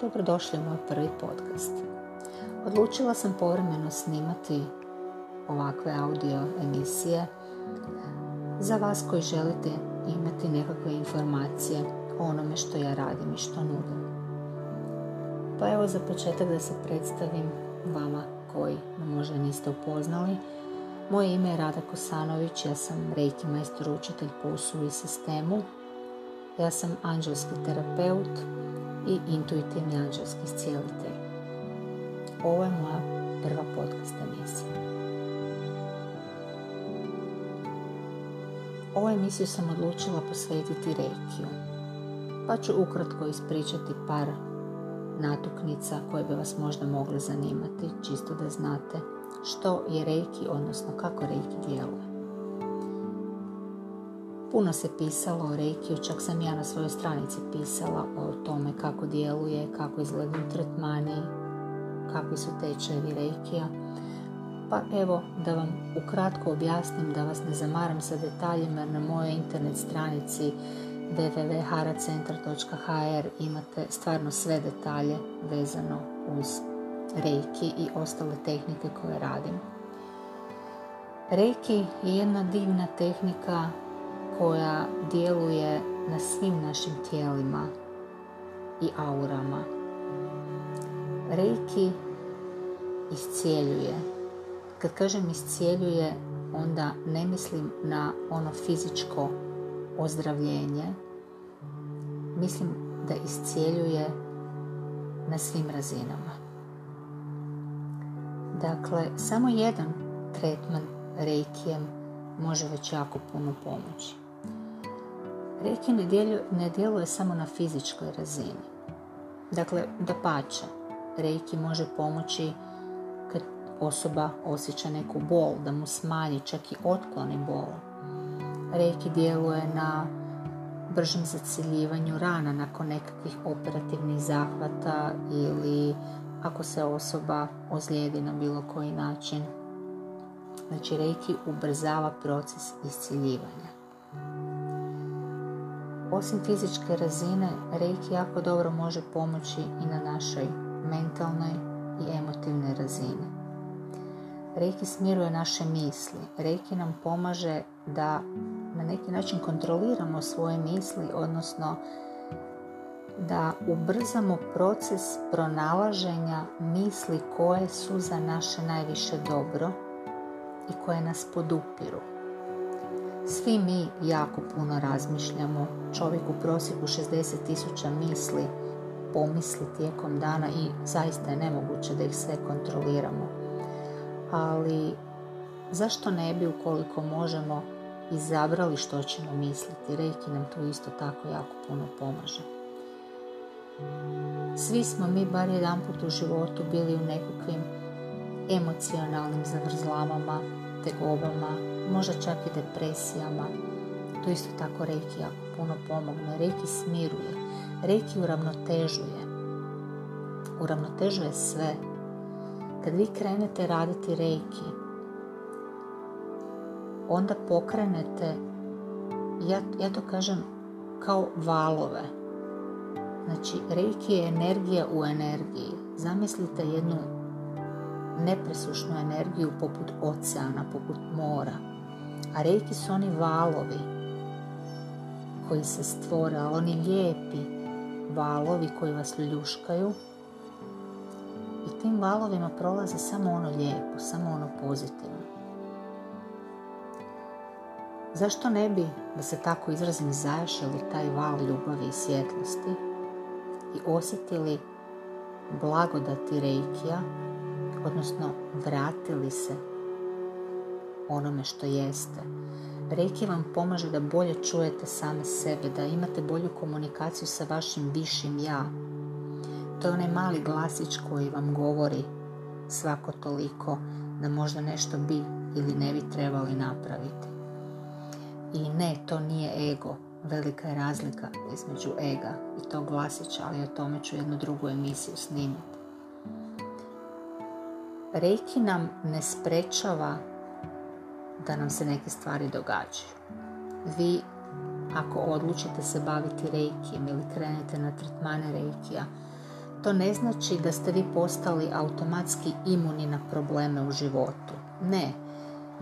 dobrodošli u moj prvi podcast. Odlučila sam povremeno snimati ovakve audio emisije za vas koji želite imati nekakve informacije o onome što ja radim i što nudim. Pa evo za početak da se predstavim vama koji me možda niste upoznali. Moje ime je Rada Kosanović, ja sam reiki majstor učitelj po i sistemu. Ja sam anđelski terapeut i intuitivni anđelski iscijelitelj. Ovo je moja prva podcast emisija. Ovu emisiju sam odlučila posvetiti reikiju, pa ću ukratko ispričati par natuknica koje bi vas možda mogle zanimati, čisto da znate što je reiki, odnosno kako reiki djeluje. Puno se pisalo o reikiju, čak sam ja na svojoj stranici pisala o tome kako djeluje, kako izgledaju tretmani, kakvi su tečajevi reikija. Pa evo da vam ukratko objasnim, da vas ne zamaram sa detaljima, na mojoj internet stranici www.haracentar.hr imate stvarno sve detalje vezano uz reiki i ostale tehnike koje radim. Reiki je jedna divna tehnika koja djeluje na svim našim tijelima i aurama. Reiki iscijeljuje. Kad kažem iscijeljuje, onda ne mislim na ono fizičko ozdravljenje. Mislim da iscijeljuje na svim razinama. Dakle, samo jedan tretman reikijem može već jako puno pomoći. Djeluje, ne djeluje samo na fizičkoj razini. Dakle, da pače, Reiki može pomoći kad osoba osjeća neku bol, da mu smanji, čak i otkloni bol. Reiki djeluje na bržem zaciljivanju rana nakon nekakvih operativnih zahvata ili ako se osoba ozlijedi na bilo koji način. Znači, Reiki ubrzava proces isciljivanja. Osim fizičke razine, Reiki jako dobro može pomoći i na našoj mentalnoj i emotivnoj razini. Reiki smiruje naše misli. Reiki nam pomaže da na neki način kontroliramo svoje misli, odnosno da ubrzamo proces pronalaženja misli koje su za naše najviše dobro i koje nas podupiru. Svi mi jako puno razmišljamo, čovjek u prosjeku 60 tisuća misli pomisli tijekom dana i zaista je nemoguće da ih sve kontroliramo. Ali zašto ne bi ukoliko možemo izabrali što ćemo misliti? Reiki nam tu isto tako jako puno pomaže. Svi smo mi bar jedan put u životu bili u nekakvim emocionalnim zavrzlavama, tegobama, možda čak i depresijama. To isto tako Reiki jako puno pomogne. Reiki smiruje. Reiki uravnotežuje. Uravnotežuje sve. Kad vi krenete raditi Reiki, onda pokrenete, ja, ja to kažem, kao valove. Znači, Reiki je energija u energiji. Zamislite jednu nepresušnu energiju poput oceana, poput mora. A Reiki su oni valovi koji se stvore, ali oni lijepi valovi koji vas ljuškaju i tim valovima prolazi samo ono lijepo, samo ono pozitivno. Zašto ne bi, da se tako izrazim, zajašali taj val ljubavi i svjetlosti i osjetili blagodati Reikija, odnosno vratili se onome što jeste. Reiki vam pomaže da bolje čujete same sebe, da imate bolju komunikaciju sa vašim višim ja. To je onaj mali glasić koji vam govori svako toliko da možda nešto bi ili ne bi trebali napraviti. I ne, to nije ego. Velika je razlika između ega i tog glasića, ali o tome ću jednu drugu emisiju snimiti. Reiki nam ne sprečava da nam se neke stvari događaju. Vi, ako odlučite se baviti reikijem ili krenete na tretmane reikija, to ne znači da ste vi postali automatski imuni na probleme u životu. Ne,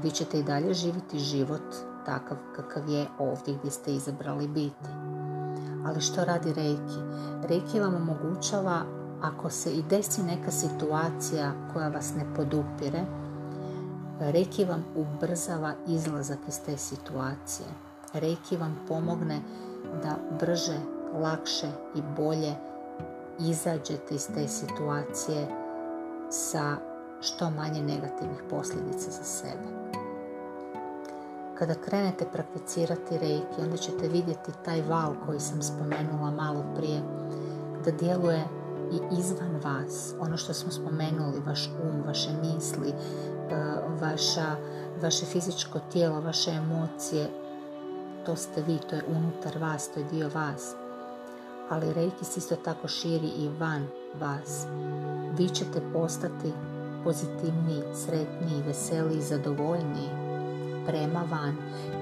vi ćete i dalje živjeti život takav kakav je ovdje gdje ste izabrali biti. Ali što radi Reiki? Reiki vam omogućava ako se i desi neka situacija koja vas ne podupire, Reiki vam ubrzava izlazak iz te situacije. Reiki vam pomogne da brže, lakše i bolje izađete iz te situacije sa što manje negativnih posljedica za sebe. Kada krenete prakticirati reiki, onda ćete vidjeti taj val koji sam spomenula malo prije, da djeluje i izvan vas. Ono što smo spomenuli, vaš um, vaše misli, e, vaša, vaše fizičko tijelo, vaše emocije, to ste vi, to je unutar vas, to je dio vas ali Reiki se isto tako širi i van vas. Vi ćete postati pozitivniji, sretniji, veseliji, zadovoljniji prema van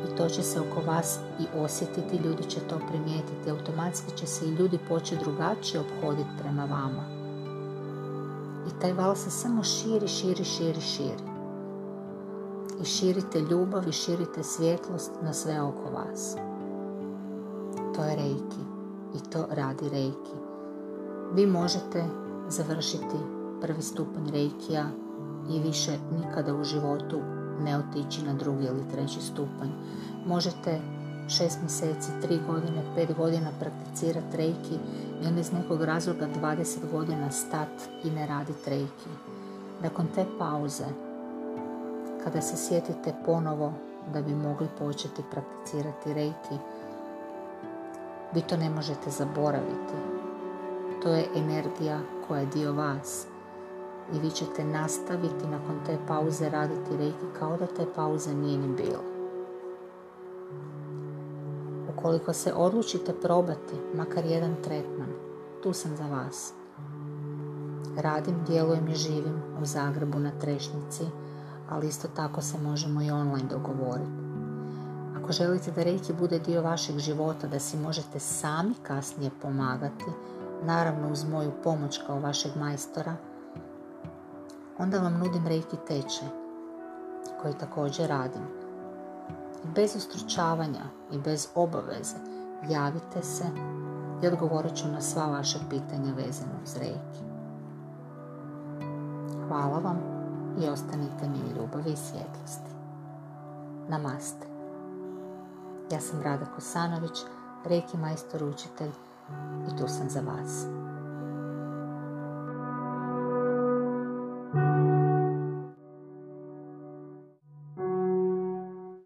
i to će se oko vas i osjetiti, ljudi će to primijetiti, automatski će se i ljudi početi drugačije obhoditi prema vama. I taj val se samo širi, širi, širi, širi. I širite ljubav i širite svjetlost na sve oko vas. To je Reiki i to radi Reiki. Vi možete završiti prvi stupanj Reikija i više nikada u životu ne otići na drugi ili treći stupanj. Možete šest mjeseci, tri godine, pet godina prakticirati Reiki i onda iz nekog razloga 20 godina stat i ne raditi Reiki. Nakon te pauze, kada se sjetite ponovo da bi mogli početi prakticirati Reiki, vi to ne možete zaboraviti. To je energija koja je dio vas. I vi ćete nastaviti nakon te pauze raditi reiki kao da te pauze nije ni bilo. Ukoliko se odlučite probati makar jedan tretman, tu sam za vas. Radim, djelujem i živim u Zagrebu na Trešnici, ali isto tako se možemo i online dogovoriti. Ako želite da Reiki bude dio vašeg života, da si možete sami kasnije pomagati, naravno uz moju pomoć kao vašeg majstora, onda vam nudim Reiki tečaj, koji također radim. Bez ustručavanja i bez obaveze javite se i odgovorit ću na sva vaša pitanja vezana uz Reiki. Hvala vam i ostanite mi ljubavi i svjetlosti. Namaste. Ja sam Rada Kosanović, reki majstor učitelj i tu sam za vas.